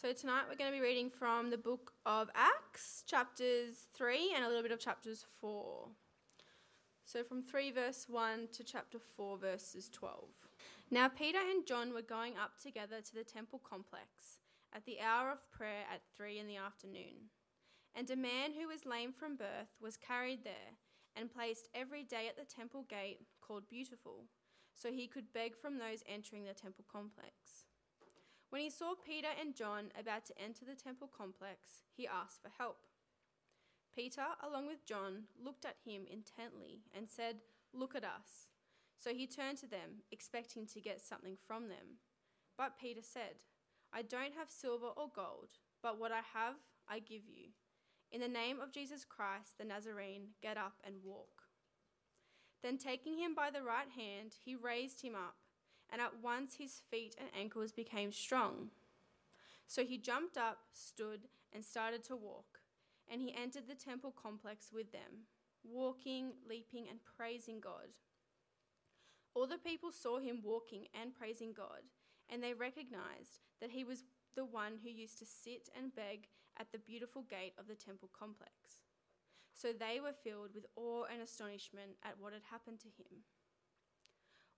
So tonight we're going to be reading from the book of Acts, chapters 3 and a little bit of chapters 4. So from 3 verse 1 to chapter 4 verses 12. Now Peter and John were going up together to the temple complex at the hour of prayer at 3 in the afternoon. And a man who was lame from birth was carried there and placed every day at the temple gate called Beautiful, so he could beg from those entering the temple complex. When he saw Peter and John about to enter the temple complex, he asked for help. Peter, along with John, looked at him intently and said, Look at us. So he turned to them, expecting to get something from them. But Peter said, I don't have silver or gold, but what I have, I give you. In the name of Jesus Christ the Nazarene, get up and walk. Then, taking him by the right hand, he raised him up and at once his feet and ankles became strong. So he jumped up, stood, and started to walk, and he entered the temple complex with them, walking, leaping, and praising God. All the people saw him walking and praising God, and they recognized that he was the one who used to sit and beg at the beautiful gate of the temple complex. So they were filled with awe and astonishment at what had happened to him.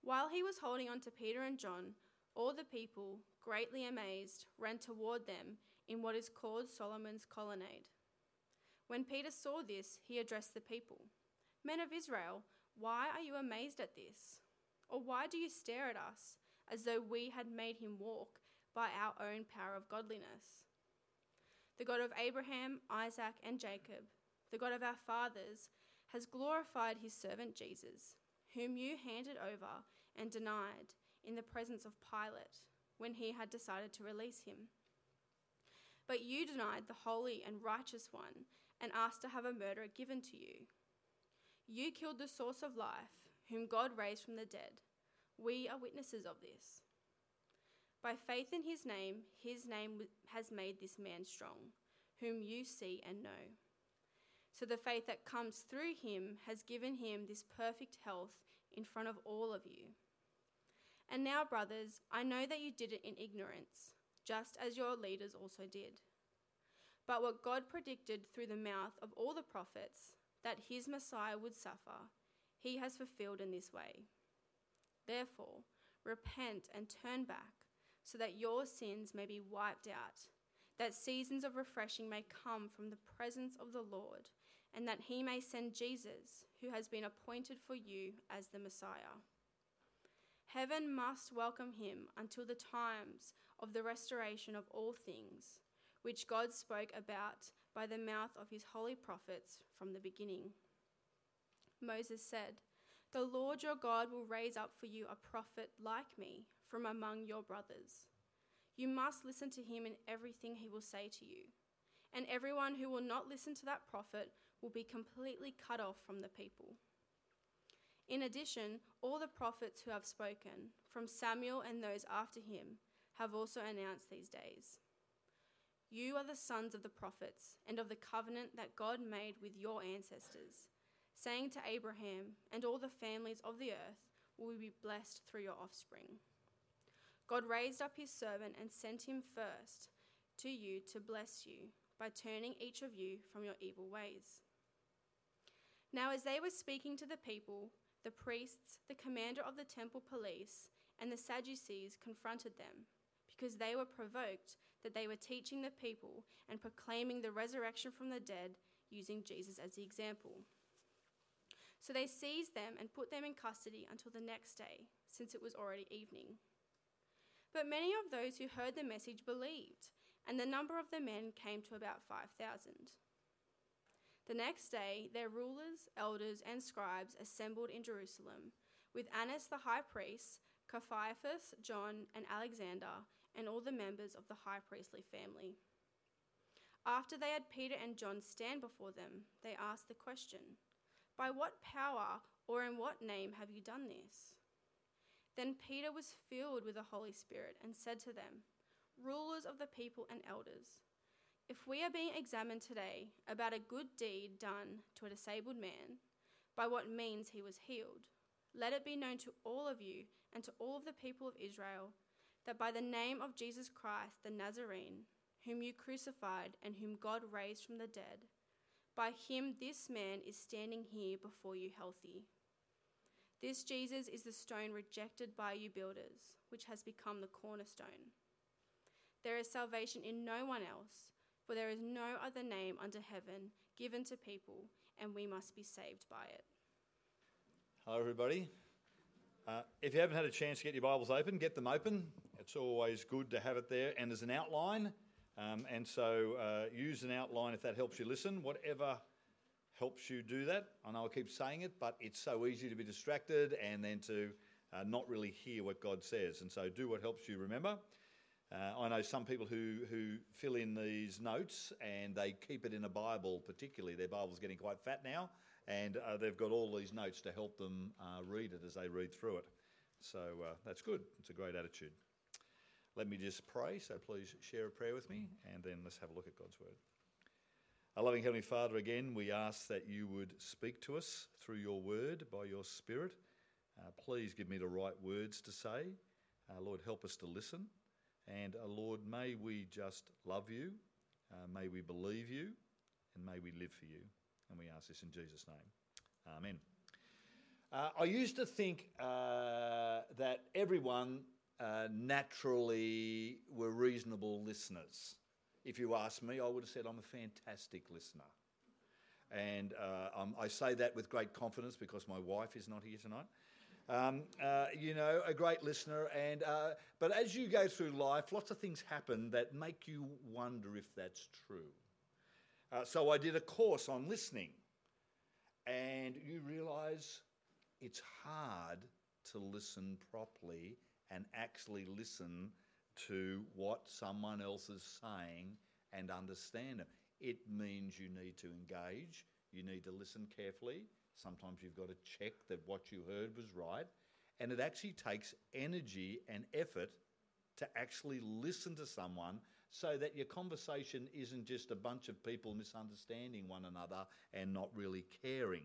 While he was holding on to Peter and John, all the people, greatly amazed, ran toward them in what is called Solomon's colonnade. When Peter saw this, he addressed the people Men of Israel, why are you amazed at this? Or why do you stare at us as though we had made him walk by our own power of godliness? The God of Abraham, Isaac, and Jacob, the God of our fathers, has glorified his servant Jesus whom you handed over and denied in the presence of Pilate when he had decided to release him. But you denied the holy and righteous one and asked to have a murderer given to you. You killed the source of life, whom God raised from the dead. We are witnesses of this. By faith in his name, his name has made this man strong, whom you see and know. So the faith that comes through him has given him this perfect health in front of all of you. And now, brothers, I know that you did it in ignorance, just as your leaders also did. But what God predicted through the mouth of all the prophets, that his Messiah would suffer, he has fulfilled in this way. Therefore, repent and turn back, so that your sins may be wiped out, that seasons of refreshing may come from the presence of the Lord and that he may send Jesus, who has been appointed for you as the Messiah. Heaven must welcome him until the times of the restoration of all things, which God spoke about by the mouth of his holy prophets from the beginning. Moses said, The Lord your God will raise up for you a prophet like me from among your brothers. You must listen to him in everything he will say to you. And everyone who will not listen to that prophet will be completely cut off from the people. In addition, all the prophets who have spoken, from Samuel and those after him, have also announced these days. You are the sons of the prophets and of the covenant that God made with your ancestors, saying to Abraham, and all the families of the earth will be blessed through your offspring. God raised up his servant and sent him first to you to bless you by turning each of you from your evil ways. Now, as they were speaking to the people, the priests, the commander of the temple police, and the Sadducees confronted them, because they were provoked that they were teaching the people and proclaiming the resurrection from the dead using Jesus as the example. So they seized them and put them in custody until the next day, since it was already evening. But many of those who heard the message believed, and the number of the men came to about 5,000. The next day, their rulers, elders, and scribes assembled in Jerusalem, with Annas the high priest, Caiaphas, John, and Alexander, and all the members of the high priestly family. After they had Peter and John stand before them, they asked the question By what power or in what name have you done this? Then Peter was filled with the Holy Spirit and said to them, Rulers of the people and elders, if we are being examined today about a good deed done to a disabled man, by what means he was healed, let it be known to all of you and to all of the people of Israel that by the name of Jesus Christ the Nazarene, whom you crucified and whom God raised from the dead. By him, this man is standing here before you healthy. This Jesus is the stone rejected by you builders, which has become the cornerstone. There is salvation in no one else, for there is no other name under heaven given to people, and we must be saved by it. Hello, everybody. Uh, if you haven't had a chance to get your Bibles open, get them open. It's always good to have it there. And there's an outline. Um, and so uh, use an outline if that helps you listen. Whatever helps you do that. I know I keep saying it, but it's so easy to be distracted and then to uh, not really hear what God says. And so do what helps you remember. Uh, I know some people who, who fill in these notes and they keep it in a Bible, particularly. Their Bible's getting quite fat now, and uh, they've got all these notes to help them uh, read it as they read through it. So uh, that's good. It's a great attitude. Let me just pray. So please share a prayer with me, and then let's have a look at God's Word. Our loving Heavenly Father, again, we ask that you would speak to us through your Word by your Spirit. Uh, please give me the right words to say. Uh, Lord, help us to listen. And uh, Lord, may we just love you, uh, may we believe you, and may we live for you. And we ask this in Jesus' name. Amen. Uh, I used to think uh, that everyone uh, naturally were reasonable listeners. If you asked me, I would have said I'm a fantastic listener. And uh, I say that with great confidence because my wife is not here tonight. Um, uh, you know, a great listener. And uh, but as you go through life, lots of things happen that make you wonder if that's true. Uh, so I did a course on listening, and you realise it's hard to listen properly and actually listen to what someone else is saying and understand them. It means you need to engage, you need to listen carefully. Sometimes you've got to check that what you heard was right. And it actually takes energy and effort to actually listen to someone so that your conversation isn't just a bunch of people misunderstanding one another and not really caring.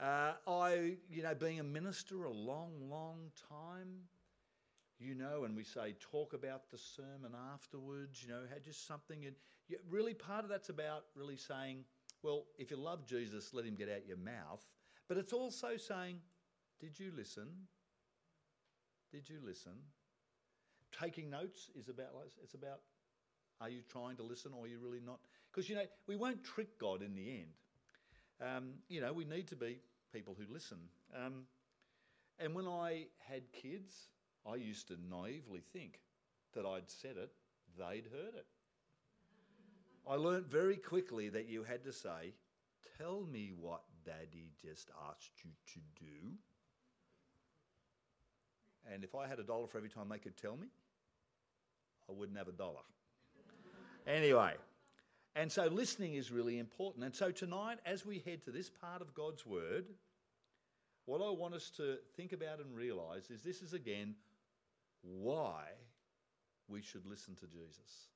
Uh, I, you know, being a minister a long, long time, you know, and we say talk about the sermon afterwards, you know, had just something. And really, part of that's about really saying, well, if you love Jesus, let him get out your mouth. But it's also saying, did you listen? Did you listen? Taking notes is about, it's about, are you trying to listen or are you really not? Because, you know, we won't trick God in the end. Um, you know, we need to be people who listen. Um, and when I had kids, I used to naively think that I'd said it, they'd heard it. I learnt very quickly that you had to say, Tell me what daddy just asked you to do. And if I had a dollar for every time they could tell me, I wouldn't have a dollar. anyway, and so listening is really important. And so tonight, as we head to this part of God's Word, what I want us to think about and realize is this is again why we should listen to Jesus.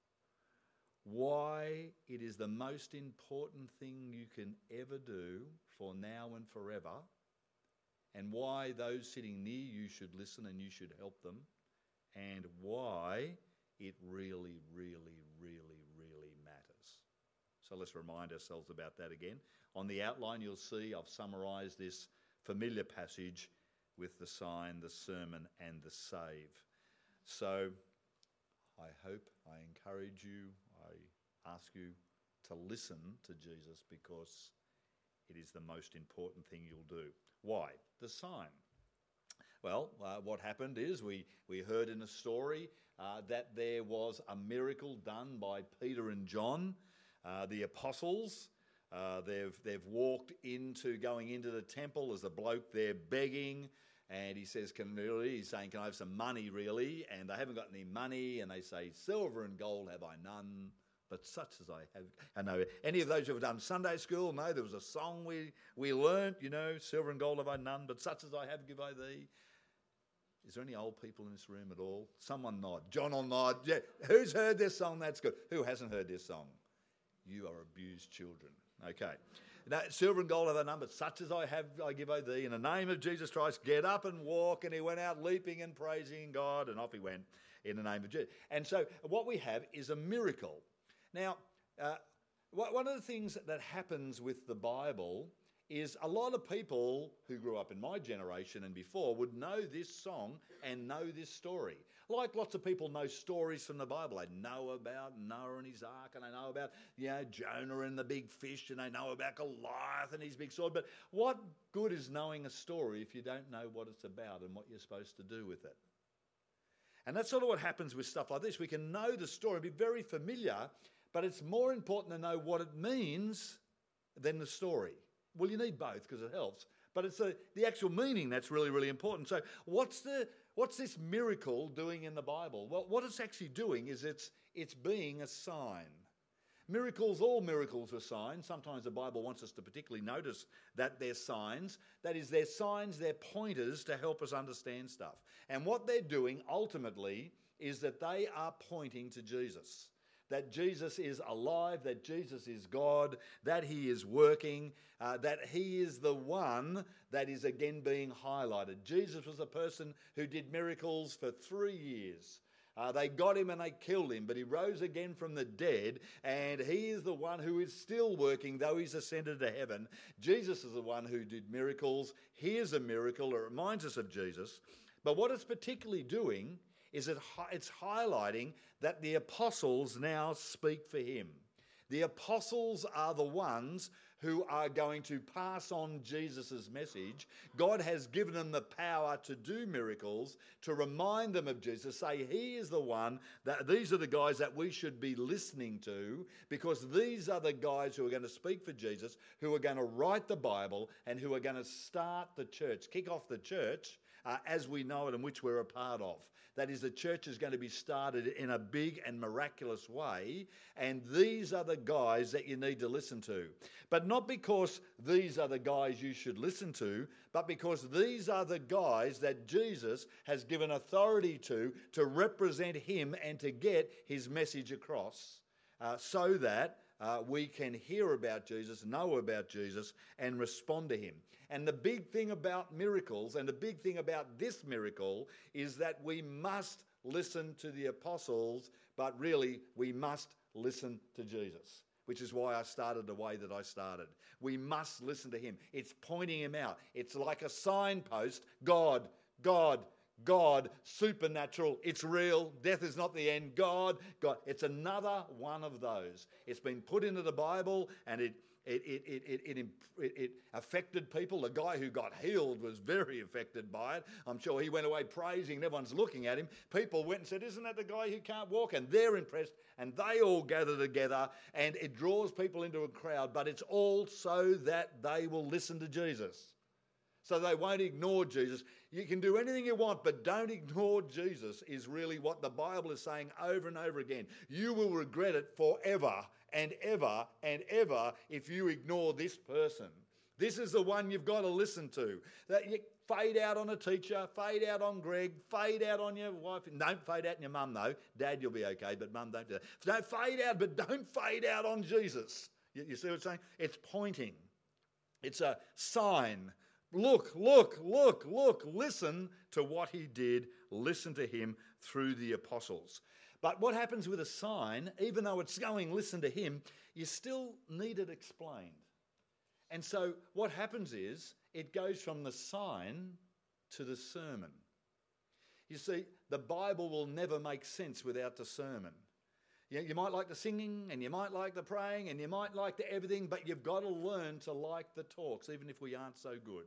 Why it is the most important thing you can ever do for now and forever, and why those sitting near you should listen and you should help them, and why it really, really, really, really matters. So let's remind ourselves about that again. On the outline, you'll see I've summarised this familiar passage with the sign, the sermon, and the save. So I hope, I encourage you, I ask you to listen to Jesus because it is the most important thing you'll do. Why? The sign. Well, uh, what happened is we, we heard in a story uh, that there was a miracle done by Peter and John, uh, the apostles. Uh, they've, they've walked into going into the temple. as a bloke there begging. And he says, Can really, he's saying, Can I have some money really? And they haven't got any money. And they say, Silver and gold have I none, but such as I have. I know any of those who have done Sunday school know there was a song we, we learnt, you know, Silver and gold have I none, but such as I have give I thee. Is there any old people in this room at all? Someone nod. John will nod. Yeah. Who's heard this song? That's good. Who hasn't heard this song? You are abused children. Okay. Silver and gold are the numbers. Such as I have, I give unto thee. In the name of Jesus Christ, get up and walk. And he went out leaping and praising God, and off he went. in the name of Jesus. And so what we have is a miracle. Now, uh, one of the things that happens with the Bible is a lot of people who grew up in my generation and before would know this song and know this story. Like lots of people know stories from the Bible. They know about Noah and his ark, and they know about you know, Jonah and the big fish, and they know about Goliath and his big sword. But what good is knowing a story if you don't know what it's about and what you're supposed to do with it? And that's sort of what happens with stuff like this. We can know the story, and be very familiar, but it's more important to know what it means than the story. Well, you need both because it helps, but it's the, the actual meaning that's really, really important. So, what's, the, what's this miracle doing in the Bible? Well, what it's actually doing is it's, it's being a sign. Miracles, all miracles are signs. Sometimes the Bible wants us to particularly notice that they're signs. That is, they're signs, they're pointers to help us understand stuff. And what they're doing ultimately is that they are pointing to Jesus that Jesus is alive, that Jesus is God, that he is working, uh, that he is the one that is again being highlighted. Jesus was a person who did miracles for three years. Uh, they got him and they killed him, but he rose again from the dead, and he is the one who is still working, though he's ascended to heaven. Jesus is the one who did miracles. Here's a miracle. It reminds us of Jesus. But what it's particularly doing is it, it's highlighting that the apostles now speak for him. The apostles are the ones who are going to pass on Jesus' message. God has given them the power to do miracles, to remind them of Jesus, say, He is the one that these are the guys that we should be listening to, because these are the guys who are going to speak for Jesus, who are going to write the Bible, and who are going to start the church, kick off the church uh, as we know it and which we're a part of. That is, the church is going to be started in a big and miraculous way, and these are the guys that you need to listen to. But not because these are the guys you should listen to, but because these are the guys that Jesus has given authority to to represent him and to get his message across. Uh, so that uh, we can hear about Jesus, know about Jesus, and respond to him. And the big thing about miracles, and the big thing about this miracle, is that we must listen to the apostles, but really we must listen to Jesus. Which is why I started the way that I started. We must listen to him. It's pointing him out. It's like a signpost God, God, God, supernatural, it's real, death is not the end, God, God. It's another one of those. It's been put into the Bible and it, it, it, it, it, it, affected people. The guy who got healed was very affected by it. I'm sure he went away praising, and everyone's looking at him. People went and said, Isn't that the guy who can't walk? And they're impressed, and they all gather together, and it draws people into a crowd, but it's all so that they will listen to Jesus so they won't ignore Jesus. You can do anything you want, but don't ignore Jesus, is really what the Bible is saying over and over again. You will regret it forever and ever and ever if you ignore this person. This is the one you've got to listen to. That you fade out on a teacher, fade out on Greg, fade out on your wife. Don't fade out on your mum though. Dad, you'll be okay, but mum, don't do that. Don't fade out, but don't fade out on Jesus. You, you see what I'm saying? It's pointing. It's a sign Look, look, look, look, listen to what he did. Listen to him through the apostles. But what happens with a sign, even though it's going, listen to him, you still need it explained. And so what happens is it goes from the sign to the sermon. You see, the Bible will never make sense without the sermon. You, might like the singing and you might like the praying and you might like the everything, but you've got to learn to like the talks, even if we aren't so good.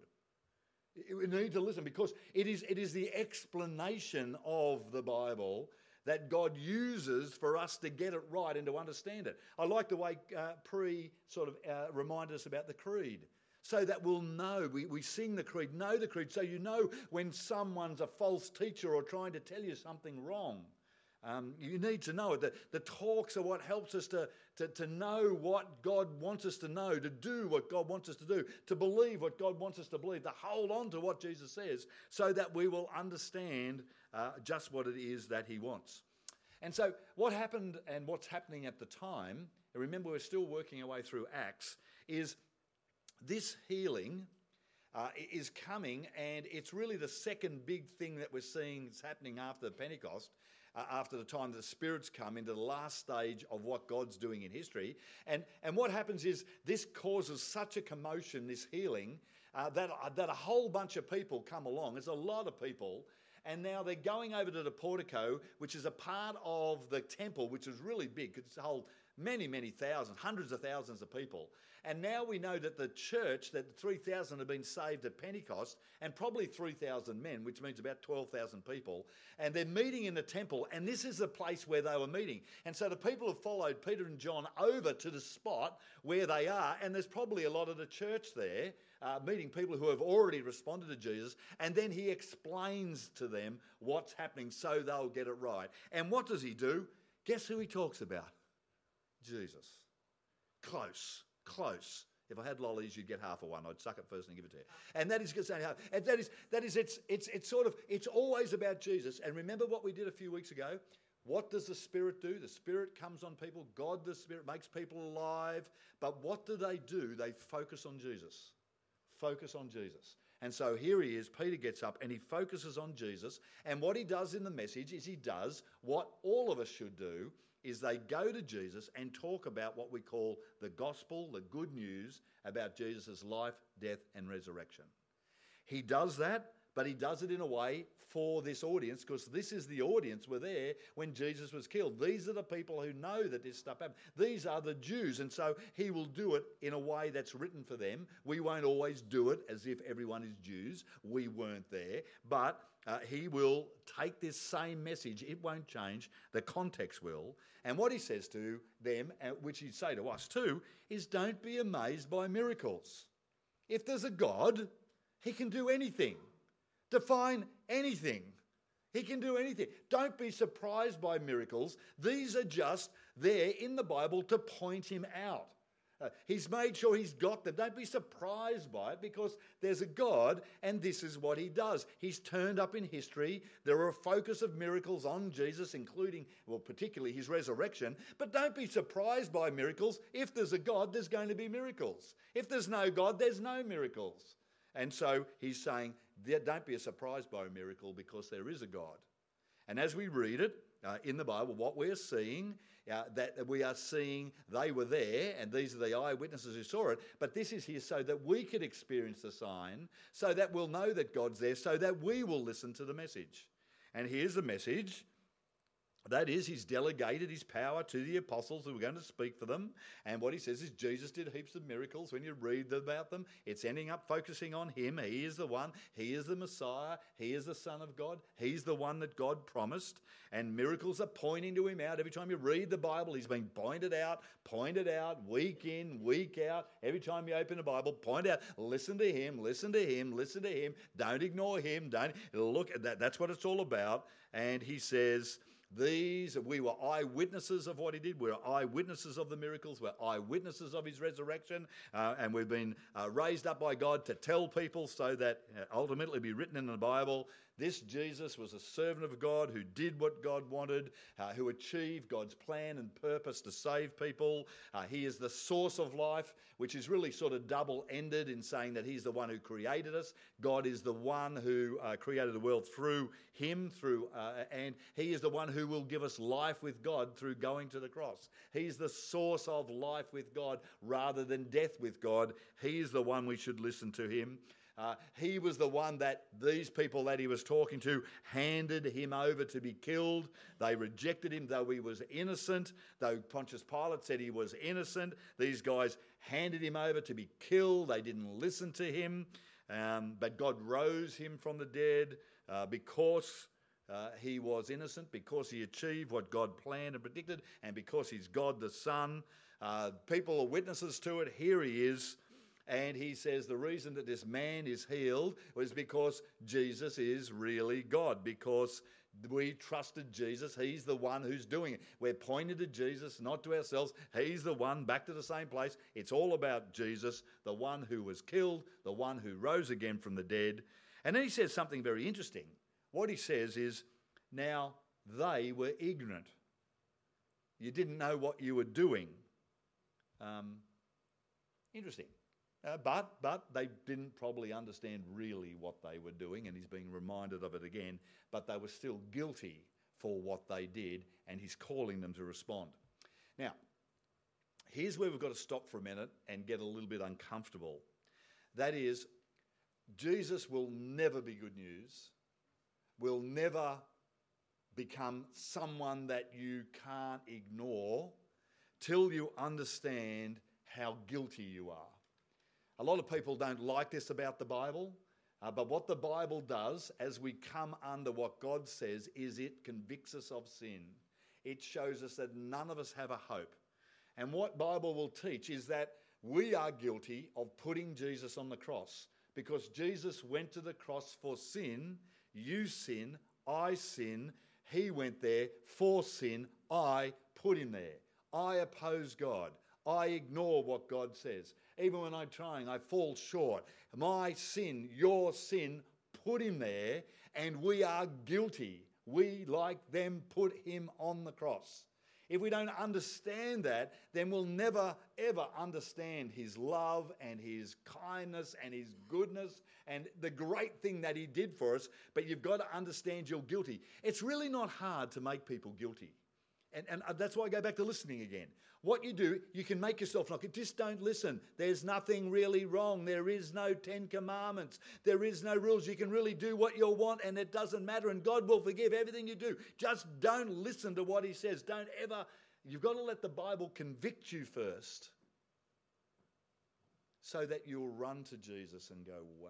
We need to listen because it is, it is the explanation of the Bible that God uses for us to get it right and to understand it. I like the way uh, Pre sort of uh, reminded us about the creed. So that we'll know, we, we sing the creed, know the creed, so you know when someone's a false teacher or trying to tell you something wrong. Um, you need to know it. The, the talks are what helps us to, to, to know what God wants us to know, to do what God wants us to do, to believe what God wants us to believe, to hold on to what Jesus says so that we will understand uh, just what it is that He wants. And so, what happened and what's happening at the time, and remember we're still working our way through Acts, is this healing uh, is coming, and it's really the second big thing that we're seeing is happening after Pentecost. Uh, after the time the Spirit's come into the last stage of what God's doing in history. And, and what happens is this causes such a commotion, this healing, uh, that, uh, that a whole bunch of people come along. There's a lot of people. And now they're going over to the portico, which is a part of the temple, which is really big. It's a whole many, many thousands, hundreds of thousands of people. And now we know that the church, that 3,000 have been saved at Pentecost, and probably 3,000 men, which means about 12,000 people. And they're meeting in the temple, and this is the place where they were meeting. And so the people have followed Peter and John over to the spot where they are, and there's probably a lot of the church there. Uh, meeting people who have already responded to Jesus, and then he explains to them what's happening so they'll get it right. And what does he do? Guess who he talks about? Jesus. Close, close. If I had lollies, you'd get half of one. I'd suck it first and give it to you. And that is and that is that is it's it's it's sort of it's always about Jesus. And remember what we did a few weeks ago? What does the Spirit do? The Spirit comes on people. God, the Spirit, makes people alive. But what do they do? They focus on Jesus. Focus on Jesus. And so here he is. Peter gets up and he focuses on Jesus. And what he does in the message is he does what all of us should do is they go to Jesus and talk about what we call the gospel, the good news about Jesus' life, death, and resurrection. He does that, but he does it in a way for this audience because this is the audience were there when Jesus was killed. These are the people who know that this stuff happened. These are the Jews, and so he will do it in a way that's written for them. We won't always do it as if everyone is Jews. We weren't there, but uh, he will take this same message, it won't change, the context will. And what he says to them, uh, which he'd say to us too, is don't be amazed by miracles. If there's a God, he can do anything, define anything. He can do anything. Don't be surprised by miracles. These are just there in the Bible to point him out. Uh, he's made sure he's got them. Don't be surprised by it because there's a God and this is what he does. He's turned up in history. There are a focus of miracles on Jesus, including, well, particularly his resurrection. But don't be surprised by miracles. If there's a God, there's going to be miracles. If there's no God, there's no miracles. And so he's saying, don't be surprised by a miracle because there is a God. And as we read it uh, in the Bible, what we're seeing uh, that we are seeing they were there, and these are the eyewitnesses who saw it. But this is here so that we could experience the sign, so that we'll know that God's there, so that we will listen to the message. And here's the message that is, he's delegated his power to the apostles who were going to speak for them. And what he says is Jesus did heaps of miracles. When you read about them, it's ending up focusing on him. He is the one. He is the Messiah. He is the Son of God. He's the one that God promised. And miracles are pointing to him out. Every time you read the Bible, he's being pointed out, pointed out, week in, week out. Every time you open the Bible, point out, listen to him, listen to him, listen to him. Don't ignore him. Don't look at that. That's what it's all about. And he says, these, we were eyewitnesses of what he did. We're eyewitnesses of the miracles. We're eyewitnesses of his resurrection. Uh, and we've been uh, raised up by God to tell people so that uh, ultimately be written in the Bible this Jesus was a servant of God who did what God wanted, uh, who achieved God's plan and purpose to save people. Uh, he is the source of life, which is really sort of double ended in saying that He's the one who created us. God is the one who uh, created the world through Him, through, uh, and He is the one who will give us life with God through going to the cross. He's the source of life with God rather than death with God. He is the one we should listen to Him. Uh, he was the one that these people that he was talking to handed him over to be killed. They rejected him, though he was innocent. Though Pontius Pilate said he was innocent, these guys handed him over to be killed. They didn't listen to him. Um, but God rose him from the dead uh, because. Uh, he was innocent because he achieved what God planned and predicted, and because he's God the Son. Uh, people are witnesses to it. Here he is. And he says the reason that this man is healed was because Jesus is really God, because we trusted Jesus. He's the one who's doing it. We're pointed to Jesus, not to ourselves. He's the one, back to the same place. It's all about Jesus, the one who was killed, the one who rose again from the dead. And then he says something very interesting. What he says is, now they were ignorant. You didn't know what you were doing. Um, interesting. Uh, but, but they didn't probably understand really what they were doing, and he's being reminded of it again. But they were still guilty for what they did, and he's calling them to respond. Now, here's where we've got to stop for a minute and get a little bit uncomfortable. That is, Jesus will never be good news, will never become someone that you can't ignore till you understand how guilty you are. A lot of people don't like this about the Bible, uh, but what the Bible does as we come under what God says is it convicts us of sin. It shows us that none of us have a hope. And what Bible will teach is that we are guilty of putting Jesus on the cross because Jesus went to the cross for sin. You sin, I sin. He went there for sin. I put him there. I oppose God. I ignore what God says. Even when I'm trying, I fall short. My sin, your sin, put him there, and we are guilty. We, like them, put him on the cross. If we don't understand that, then we'll never ever understand his love and his kindness and his goodness and the great thing that he did for us. But you've got to understand you're guilty. It's really not hard to make people guilty. And, and uh, that's why I go back to listening again. What you do, you can make yourself knock it. Just don't listen. There's nothing really wrong. There is no Ten Commandments. There is no rules. You can really do what you want and it doesn't matter. And God will forgive everything you do. Just don't listen to what He says. Don't ever, you've got to let the Bible convict you first so that you'll run to Jesus and go, wow.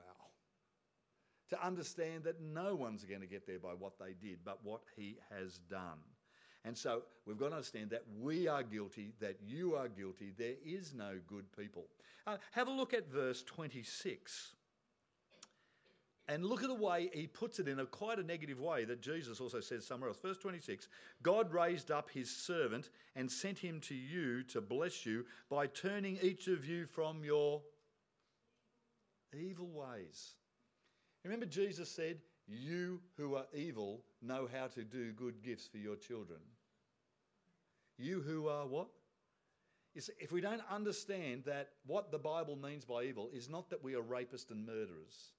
To understand that no one's going to get there by what they did, but what He has done. And so we've got to understand that we are guilty, that you are guilty. There is no good people. Uh, have a look at verse 26. And look at the way he puts it in a quite a negative way that Jesus also says somewhere else. Verse 26 God raised up his servant and sent him to you to bless you by turning each of you from your evil ways. Remember, Jesus said, You who are evil know how to do good gifts for your children. You who are what? if we don't understand that what the Bible means by evil is not that we are rapists and murderers.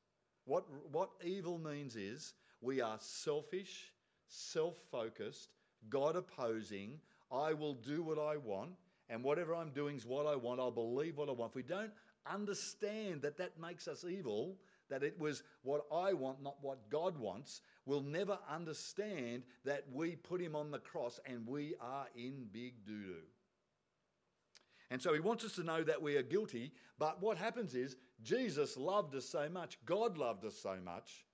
What, what evil means is we are selfish, self focused, God opposing. I will do what I want, and whatever I'm doing is what I want. I'll believe what I want. If we don't understand that that makes us evil, that it was what I want, not what God wants, will never understand that we put him on the cross and we are in big doo doo. And so he wants us to know that we are guilty, but what happens is Jesus loved us so much, God loved us so much,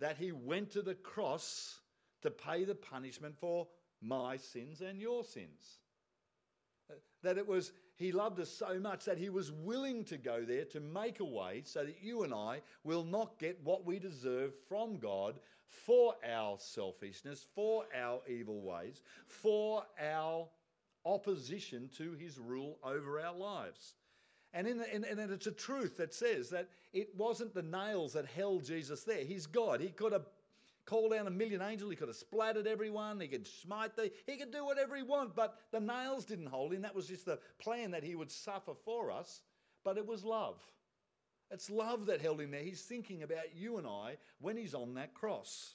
that he went to the cross to pay the punishment for my sins and your sins. That it was he loved us so much that he was willing to go there to make a way so that you and I will not get what we deserve from God for our selfishness, for our evil ways, for our opposition to his rule over our lives. And, in and, and it's a truth that says that it wasn't the nails that held Jesus there. He's God. He could have call down a million angels. He could have splattered everyone. He could smite the. He could do whatever he wanted, but the nails didn't hold him. That was just the plan that he would suffer for us. But it was love. It's love that held him there. He's thinking about you and I when he's on that cross.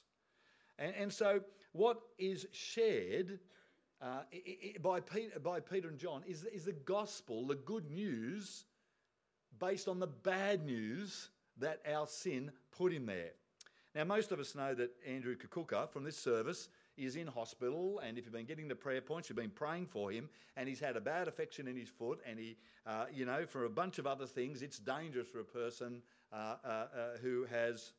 And, and so, what is shared uh, by, Peter, by Peter and John is, is the gospel, the good news, based on the bad news that our sin put him there. Now, most of us know that Andrew Kukuka from this service is in hospital, and if you've been getting the prayer points, you've been praying for him, and he's had a bad affection in his foot, and he, uh, you know, for a bunch of other things, it's dangerous for a person uh, uh, uh who has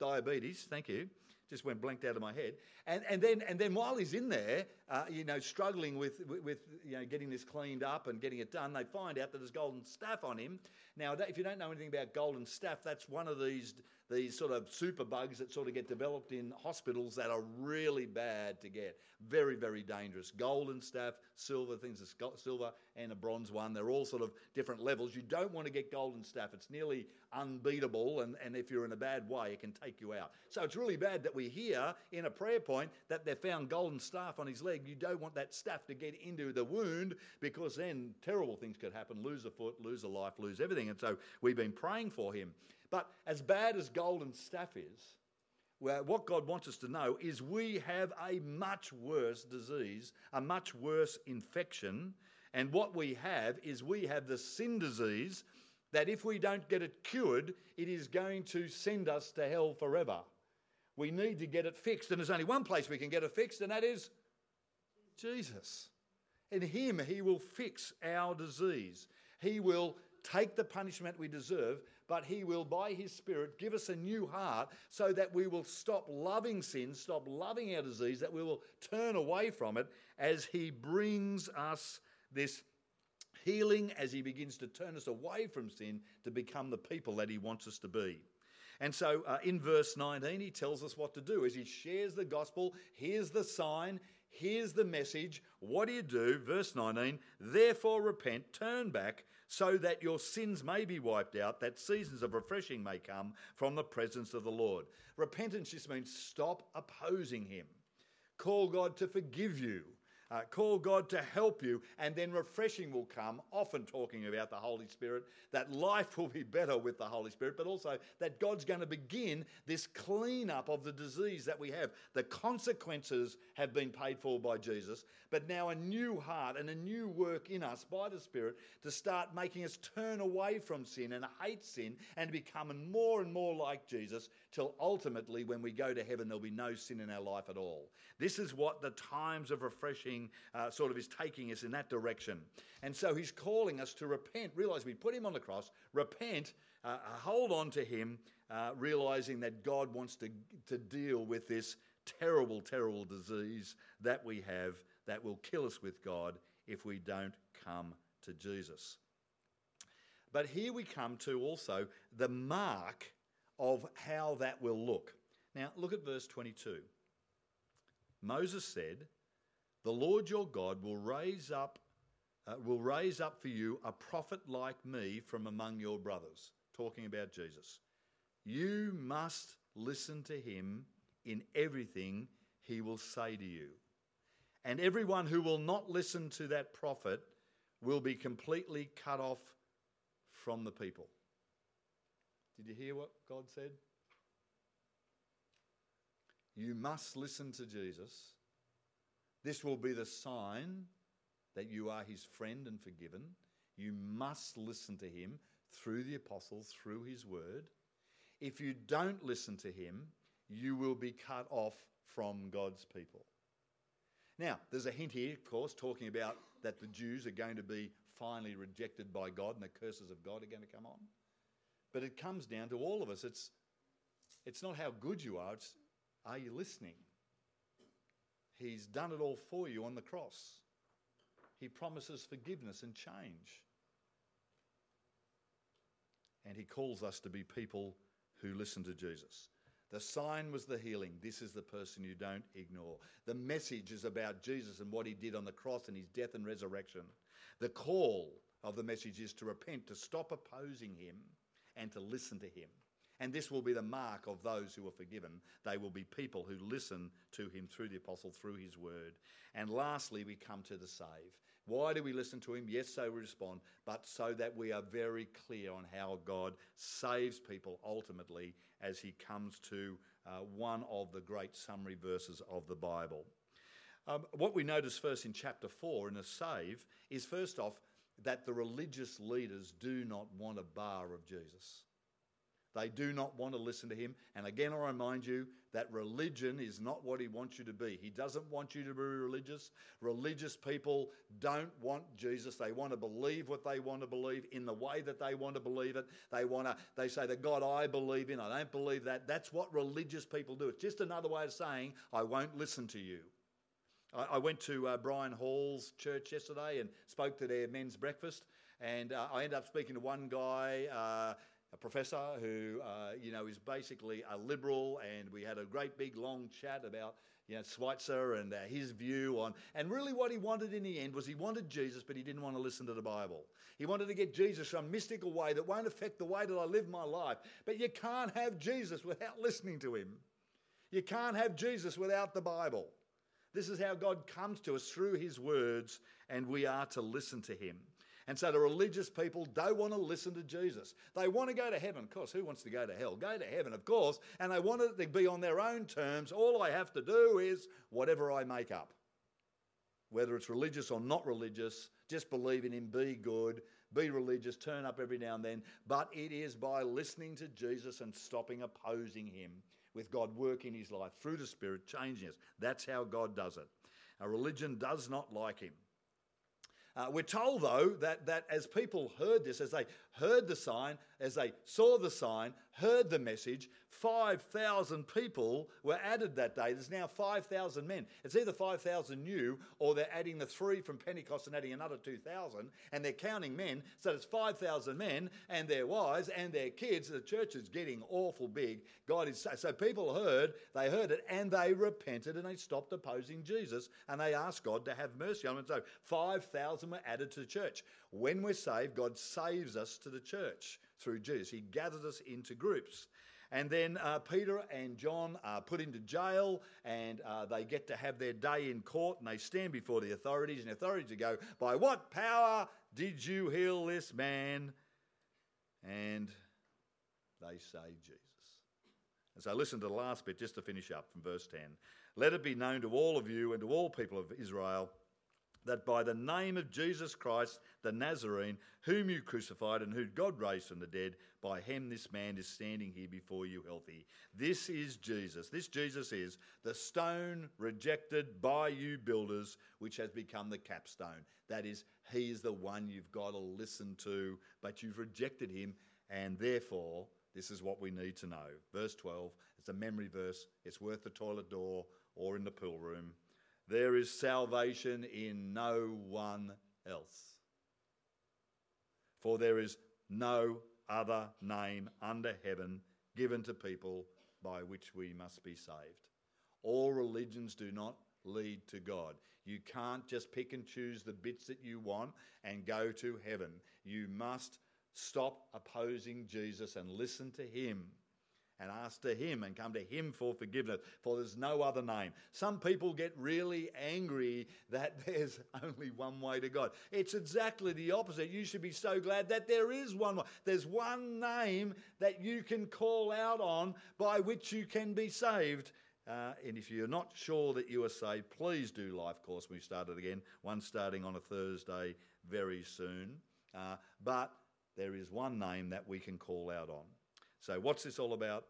diabetes. Thank you just went blanked out of my head. And, and, then, and then while he's in there, uh, you know, struggling with, with, with, you know, getting this cleaned up and getting it done, they find out that there's golden staph on him. Now, if you don't know anything about golden staph, that's one of these, these sort of super bugs that sort of get developed in hospitals that are really bad to get. Very, very dangerous. Golden staph, silver, things are silver and a bronze one. They're all sort of different levels. You don't want to get golden staph. It's nearly unbeatable, and, and if you're in a bad way, it can take you out. So it's really bad that we hear in a prayer point that they found golden staph on his leg. You don't want that staph to get into the wound because then terrible things could happen lose a foot, lose a life, lose everything. And so we've been praying for him. But as bad as golden staph is, well, what God wants us to know is we have a much worse disease, a much worse infection. And what we have is we have the sin disease that if we don't get it cured, it is going to send us to hell forever. We need to get it fixed. And there's only one place we can get it fixed, and that is Jesus. In Him, He will fix our disease. He will take the punishment we deserve, but He will, by His Spirit, give us a new heart so that we will stop loving sin, stop loving our disease, that we will turn away from it as He brings us this healing, as He begins to turn us away from sin to become the people that He wants us to be. And so uh, in verse 19, he tells us what to do as he shares the gospel. Here's the sign, here's the message. What do you do? Verse 19, therefore repent, turn back, so that your sins may be wiped out, that seasons of refreshing may come from the presence of the Lord. Repentance just means stop opposing him. Call God to forgive you. Uh, call God to help you, and then refreshing will come, often talking about the Holy Spirit, that life will be better with the Holy Spirit, but also that God's going to begin this cleanup of the disease that we have. The consequences have been paid for by Jesus, but now a new heart and a new work in us by the Spirit to start making us turn away from sin and hate sin and becoming more and more like Jesus till ultimately when we go to heaven, there'll be no sin in our life at all. This is what the times of refreshing uh, sort of is taking us in that direction. And so he's calling us to repent, realize we put him on the cross, repent, uh, uh, hold on to him, uh, realizing that God wants to, to deal with this terrible, terrible disease that we have that will kill us with God if we don't come to Jesus. But here we come to also the mark of how that will look. Now, look at verse 22. Moses said, The Lord your God will raise up uh, will raise up for you a prophet like me from among your brothers, talking about Jesus. You must listen to him in everything he will say to you. And everyone who will not listen to that prophet will be completely cut off from the people. Did you hear what God said? You must listen to Jesus. This will be the sign that you are his friend and forgiven. You must listen to him through the apostles, through his word. If you don't listen to him, you will be cut off from God's people. Now, there's a hint here, of course, talking about that the Jews are going to be finally rejected by God and the curses of God are going to come on. But it comes down to all of us. It's, it's not how good you are, it's are you listening? He's done it all for you on the cross. He promises forgiveness and change. And he calls us to be people who listen to Jesus. The sign was the healing. This is the person you don't ignore. The message is about Jesus and what he did on the cross and his death and resurrection. The call of the message is to repent, to stop opposing him, and to listen to him. And this will be the mark of those who are forgiven. They will be people who listen to him through the apostle, through his word. And lastly, we come to the save. Why do we listen to him? Yes, so we respond, but so that we are very clear on how God saves people ultimately as he comes to uh, one of the great summary verses of the Bible. Um, what we notice first in chapter 4 in a save is first off that the religious leaders do not want a bar of Jesus. They do not want to listen to him. And again, I remind you that religion is not what he wants you to be. He doesn't want you to be religious. Religious people don't want Jesus. They want to believe what they want to believe in the way that they want to believe it. They want to, they say, the God I believe in, I don't believe that. That's what religious people do. It's just another way of saying, I won't listen to you. I, I went to uh, Brian Hall's church yesterday and spoke to their men's breakfast. And uh, I ended up speaking to one guy. Uh, a professor who, uh, you know, is basically a liberal, and we had a great big long chat about, you know, Schweitzer and uh, his view on, and really what he wanted in the end was he wanted Jesus, but he didn't want to listen to the Bible. He wanted to get Jesus some mystical way that won't affect the way that I live my life. But you can't have Jesus without listening to him. You can't have Jesus without the Bible. This is how God comes to us through his words, and we are to listen to him. And so the religious people don't want to listen to Jesus. They want to go to heaven. Of course, who wants to go to hell? Go to heaven, of course. And they want it to be on their own terms. All I have to do is whatever I make up. Whether it's religious or not religious, just believe in Him, be good, be religious, turn up every now and then. But it is by listening to Jesus and stopping opposing Him with God working His life through the Spirit, changing us. That's how God does it. A religion does not like Him. Uh, we're told, though, that, that as people heard this, as they heard the sign, as they saw the sign, heard the message, 5,000 people were added that day. There's now 5,000 men. It's either 5,000 new or they're adding the three from Pentecost and adding another 2,000, and they're counting men. So it's 5,000 men and their wives and their kids. The church is getting awful big. God is so people heard, they heard it, and they repented and they stopped opposing Jesus and they asked God to have mercy on them. So 5,000 were added to the church. When we're saved, God saves us to the church through Jesus. He gathers us into groups. And then uh, Peter and John are put into jail and uh, they get to have their day in court and they stand before the authorities. And the authorities go, By what power did you heal this man? And they say, Jesus. And so listen to the last bit just to finish up from verse 10. Let it be known to all of you and to all people of Israel that by the name of Jesus Christ the Nazarene, whom you crucified and who God raised from the dead, by him this man is standing here before you healthy. This is Jesus. This Jesus is the stone rejected by you builders, which has become the capstone. That is, he is the one you've got to listen to, but you've rejected him, and therefore, this is what we need to know. Verse 12, it's a memory verse, it's worth the toilet door or in the pool room. There is salvation in no one else. For there is no other name under heaven given to people by which we must be saved. All religions do not lead to God. You can't just pick and choose the bits that you want and go to heaven. You must stop opposing Jesus and listen to Him and ask to Him and come to Him for forgiveness, for there's no other name. Some people get really angry that there's only one way to God. It's exactly the opposite. You should be so glad that there is one way. There's one name that you can call out on by which you can be saved. Uh, and if you're not sure that you are saved, please do Life Course. We've started again, one starting on a Thursday very soon. Uh, but there is one name that we can call out on. So, what's this all about?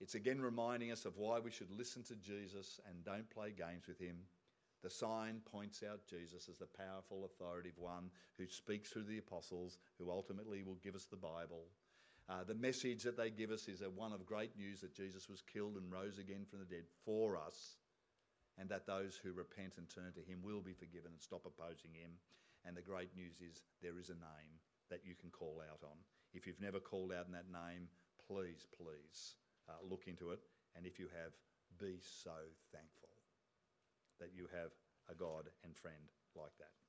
It's again reminding us of why we should listen to Jesus and don't play games with him. The sign points out Jesus as the powerful, authoritative one who speaks through the apostles, who ultimately will give us the Bible. Uh, the message that they give us is a one of great news that Jesus was killed and rose again from the dead for us, and that those who repent and turn to him will be forgiven and stop opposing him. And the great news is there is a name that you can call out on. If you've never called out in that name, please, please uh, look into it. And if you have, be so thankful that you have a God and friend like that.